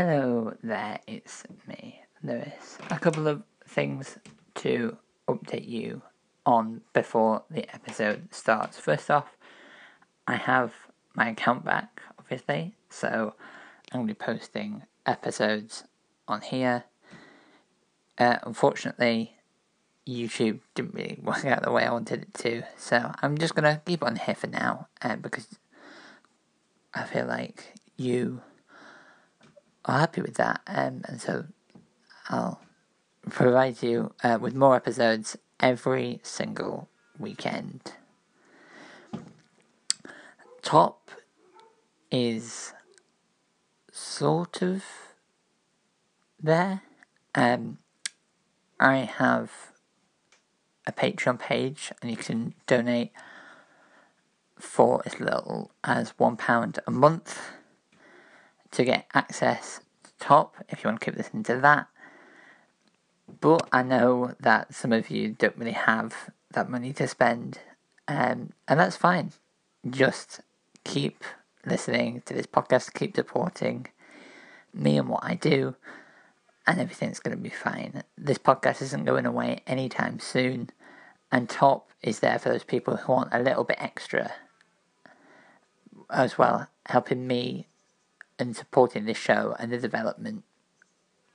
Hello there, it's me, Lewis. A couple of things to update you on before the episode starts. First off, I have my account back, obviously, so I'm going to be posting episodes on here. Uh, unfortunately, YouTube didn't really work out the way I wanted it to, so I'm just going to keep on here for now uh, because I feel like you are happy with that, um, and so I'll provide you uh, with more episodes every single weekend. Top is sort of there. Um, I have a Patreon page, and you can donate for as little as one pound a month to get access to top if you want to keep listening to that. But I know that some of you don't really have that money to spend, um, and that's fine. Just keep listening to this podcast, keep supporting me and what I do, and everything's going to be fine. This podcast isn't going away anytime soon, and Top is there for those people who want a little bit extra as well, helping me and supporting this show and the development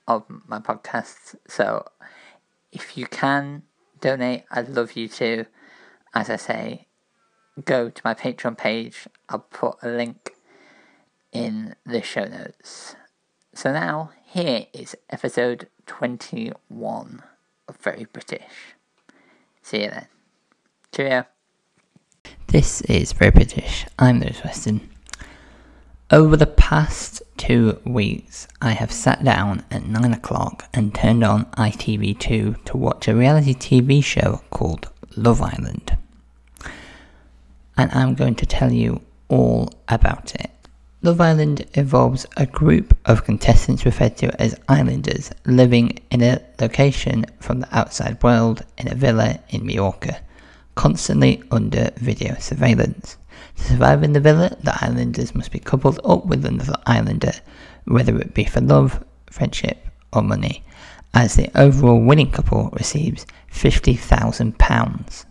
of my podcasts. So if you can donate, I'd love you to. As I say, go to my Patreon page. I'll put a link in the show notes. So now, here is episode 21 of Very British. See you then. Cheerio. This is Very British. I'm Lewis Weston. Over the past two weeks, I have sat down at 9 o'clock and turned on ITV2 to watch a reality TV show called Love Island. And I'm going to tell you all about it. Love Island involves a group of contestants referred to as islanders living in a location from the outside world in a villa in Mallorca, constantly under video surveillance. To survive in the villa, the islanders must be coupled up with another islander, whether it be for love, friendship, or money, as the overall winning couple receives £50,000.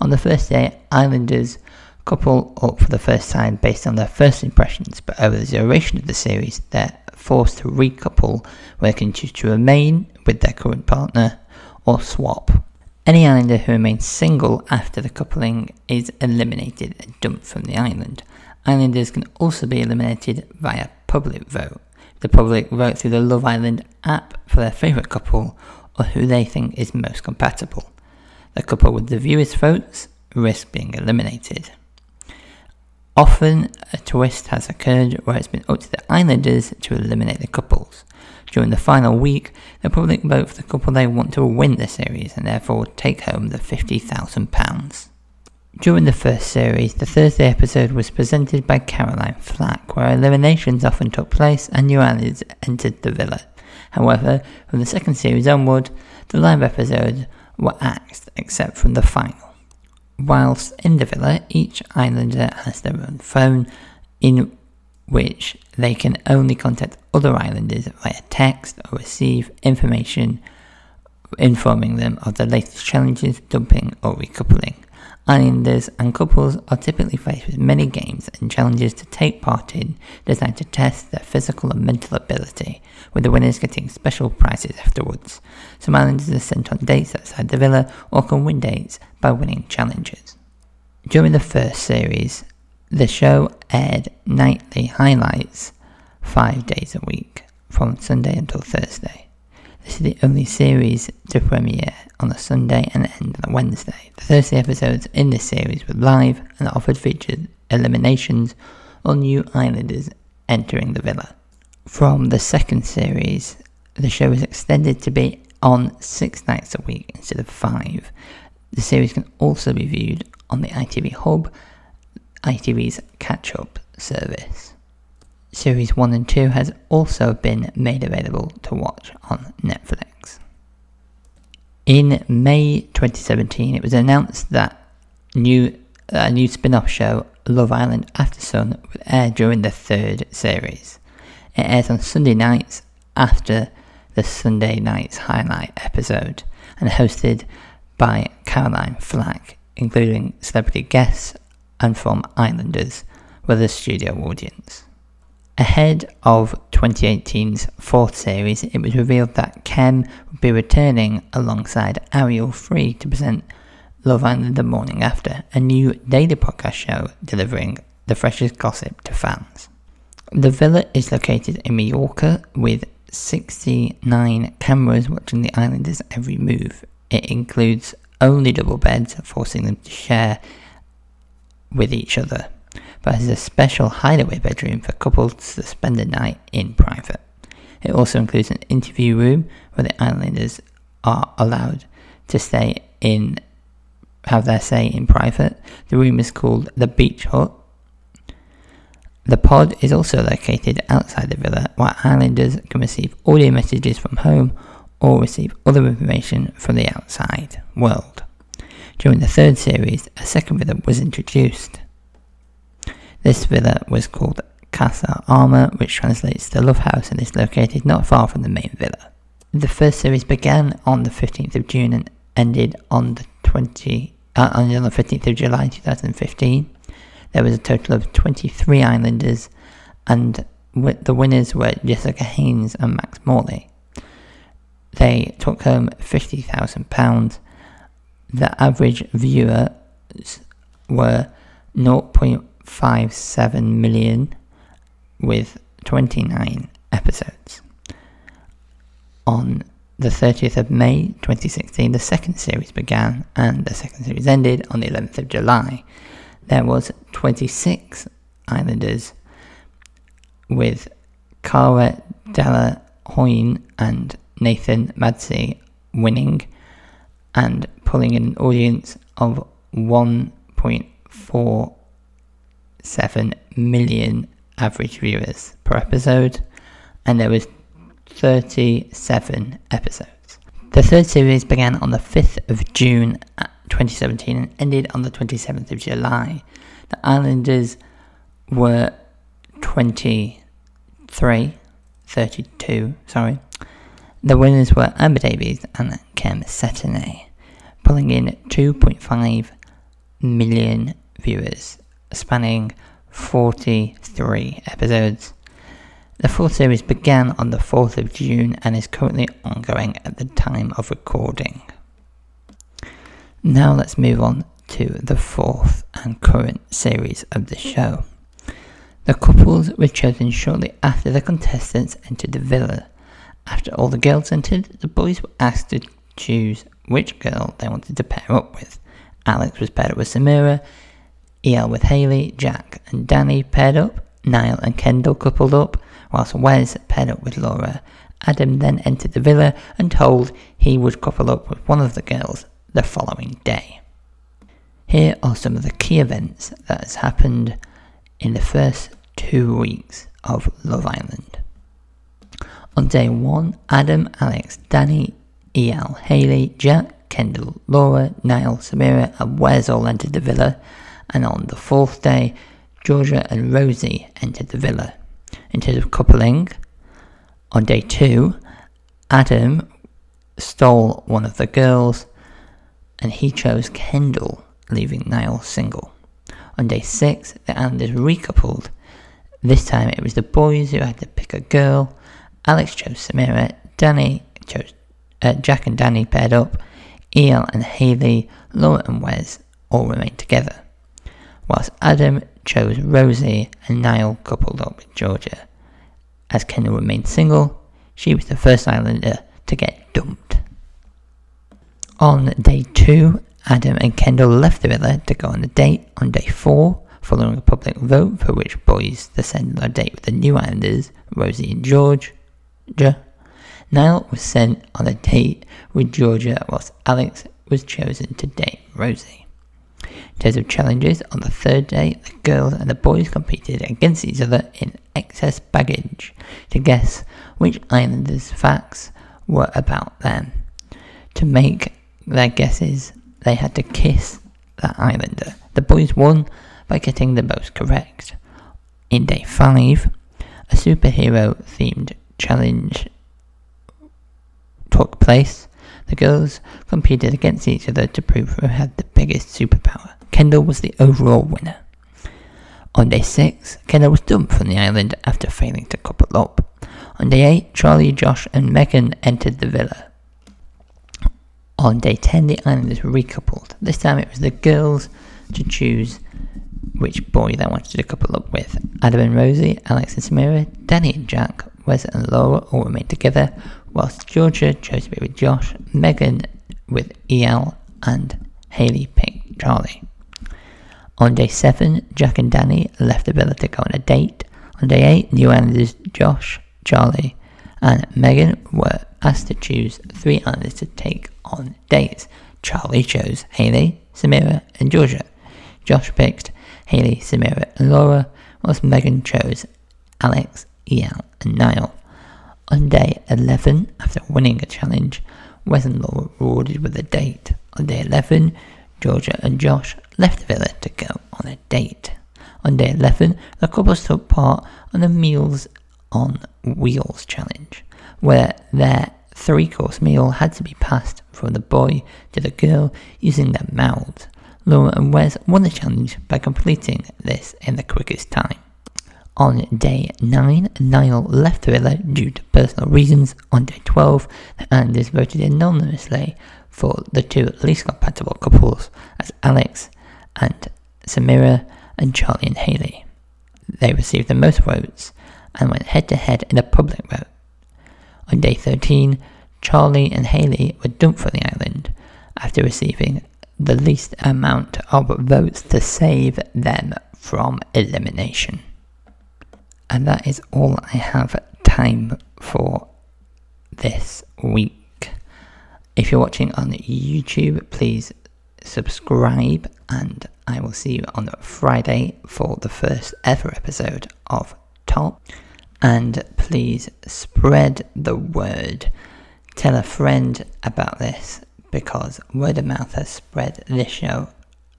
On the first day, islanders couple up for the first time based on their first impressions, but over the duration of the series, they're forced to recouple where they can choose to remain with their current partner or swap. Any islander who remains single after the coupling is eliminated and dumped from the island. Islanders can also be eliminated via public vote. The public vote through the Love Island app for their favourite couple or who they think is most compatible. The couple with the fewest votes risk being eliminated. Often, a twist has occurred where it's been up to the islanders to eliminate the couples. During the final week, the public vote for the couple they want to win the series and therefore take home the £50,000. During the first series, the Thursday episode was presented by Caroline Flack, where eliminations often took place and new allies entered the villa. However, from the second series onward, the live episodes were axed except from the final. Whilst in the villa, each islander has their own phone in which they can only contact other islanders via text or receive information informing them of the latest challenges, dumping, or recoupling. Islanders and couples are typically faced with many games and challenges to take part in designed to test their physical and mental ability, with the winners getting special prizes afterwards. Some islanders are sent on dates outside the villa or can win dates by winning challenges. During the first series, the show aired nightly highlights five days a week, from Sunday until Thursday. This is the only series to premiere on a Sunday and end on a Wednesday. The Thursday episodes in this series were live and offered featured eliminations or new islanders entering the villa. From the second series, the show was extended to be on six nights a week instead of five. The series can also be viewed on the ITV Hub ITV's catch up service. Series 1 and 2 has also been made available to watch on Netflix. In May 2017, it was announced that new, a new spin off show, Love Island After Sun, would air during the third series. It airs on Sunday nights after the Sunday Night's Highlight episode and hosted by Caroline Flack, including celebrity guests and from Islanders with a studio audience. Ahead of 2018's fourth series, it was revealed that Kem would be returning alongside Arielle Free to present Love Island the morning after, a new daily podcast show delivering the freshest gossip to fans. The villa is located in Mallorca with 69 cameras watching the islanders' every move. It includes only double beds, forcing them to share with each other, but has a special hideaway bedroom for couples to spend the night in private. It also includes an interview room where the islanders are allowed to stay in, have their say in private. The room is called the Beach Hut. The pod is also located outside the villa where islanders can receive audio messages from home or receive other information from the outside world. During the third series, a second villa was introduced. This villa was called Casa Amor, which translates to Love House and is located not far from the main villa. The first series began on the 15th of June and ended on the 20 uh, on the 15th of July 2015. There was a total of 23 Islanders, and the winners were Jessica Haynes and Max Morley. They took home £50,000. The average viewers were 0.57 million with 29 episodes. On the 30th of May 2016, the second series began and the second series ended on the 11th of July. There was 26 Islanders with Cara Della Hoyne and Nathan Massey winning and pulling in an audience of 1.47 million average viewers per episode and there was 37 episodes. The third series began on the 5th of June 2017 and ended on the 27th of July. The Islanders were 23, 32, sorry, the winners were Amber Davies and Kem Cetinay, pulling in 2.5 million viewers, spanning 43 episodes. The fourth series began on the 4th of June and is currently ongoing at the time of recording. Now let's move on to the fourth and current series of the show. The couples were chosen shortly after the contestants entered the villa after all the girls entered, the boys were asked to choose which girl they wanted to pair up with. Alex was paired up with Samira, El with Hayley, Jack and Dani paired up, Niall and Kendall coupled up, whilst Wes paired up with Laura. Adam then entered the villa and told he would couple up with one of the girls the following day. Here are some of the key events that has happened in the first two weeks of Love Island. On day one, Adam, Alex, Dani, El, Hayley, Jack, Kendall, Laura, Niall, Samira, and Wes all entered the villa, and on the fourth day, Georgia and Rosie entered the villa. In terms of coupling, on day two, Adam stole one of the girls, and he chose Kendall, leaving Niall single. On day six, the Islanders recoupled. This time it was the boys who had to pick a girl, Alex chose Samira, Dani chose uh, Jack and Dani paired up, El and Hayley, Laura and Wes all remained together, whilst Adam chose Rosie and Niall coupled up with Georgia. As Kendall remained single, she was the first Islander to get dumped. On day two, Adam and Kendall left the villa to go on a date. On day four, following a public vote for which boys to send on a date with the new Islanders, Rosie and George, Georgia. Niall was sent on a date with Georgia whilst Alex was chosen to date Rosie. In terms of challenges, on the third day, the girls and the boys competed against each other in excess baggage to guess which islanders' facts were about them. To make their guesses, they had to kiss the islander. The boys won by getting the most correct. In day five, a superhero themed challenge took place. The girls competed against each other to prove who had the biggest superpower. Kendall was the overall winner. On day 6, Kendall was dumped from the island after failing to couple up. On day 8, Charlie, Josh, and Megan entered the villa. On day 10, the islanders recoupled. This time it was the girls to choose which boy they wanted to couple up with. Adam and Rosie, Alex and Samira, Dani and Jack, Wes and Laura all remained together, whilst Georgia chose to be with Josh, Megan with El, and Hayley picked Charlie. On day 7, Jack and Dani left the villa to go on a date. On day 8, New Islanders Josh, Charlie, and Megan were asked to choose three islanders to take on dates. Charlie chose Hayley, Samira, and Georgia. Josh picked Hayley, Samira, and Laura, whilst Megan chose Alex, El, and Niall. On day 11, after winning a challenge, Wes and Laura were rewarded with a date. On day 11, Georgia and Josh left the villa to go on a date. On day 11, the couples took part on the Meals on Wheels challenge, where their three course meal had to be passed from the boy to the girl using their mouths. Laura and Wes won the challenge by completing this in the quickest time. On day 9, Niall left the villa due to personal reasons. On day 12, the Islanders voted anonymously for the two least compatible couples as Alex and Samira and Charlie and Hayley. They received the most votes and went head to head in a public vote. On day 13, Charlie and Hayley were dumped from the island after receiving the least amount of votes to save them from elimination. And that is all I have time for this week. If you're watching on YouTube, please subscribe, and I will see you on Friday for the first ever episode of Top. And please spread the word. Tell a friend about this because word of mouth has spread this show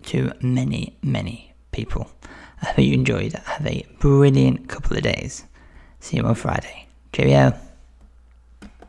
to many, many people. I hope you enjoyed. Have a brilliant couple of days. See you on Friday. Cheerio.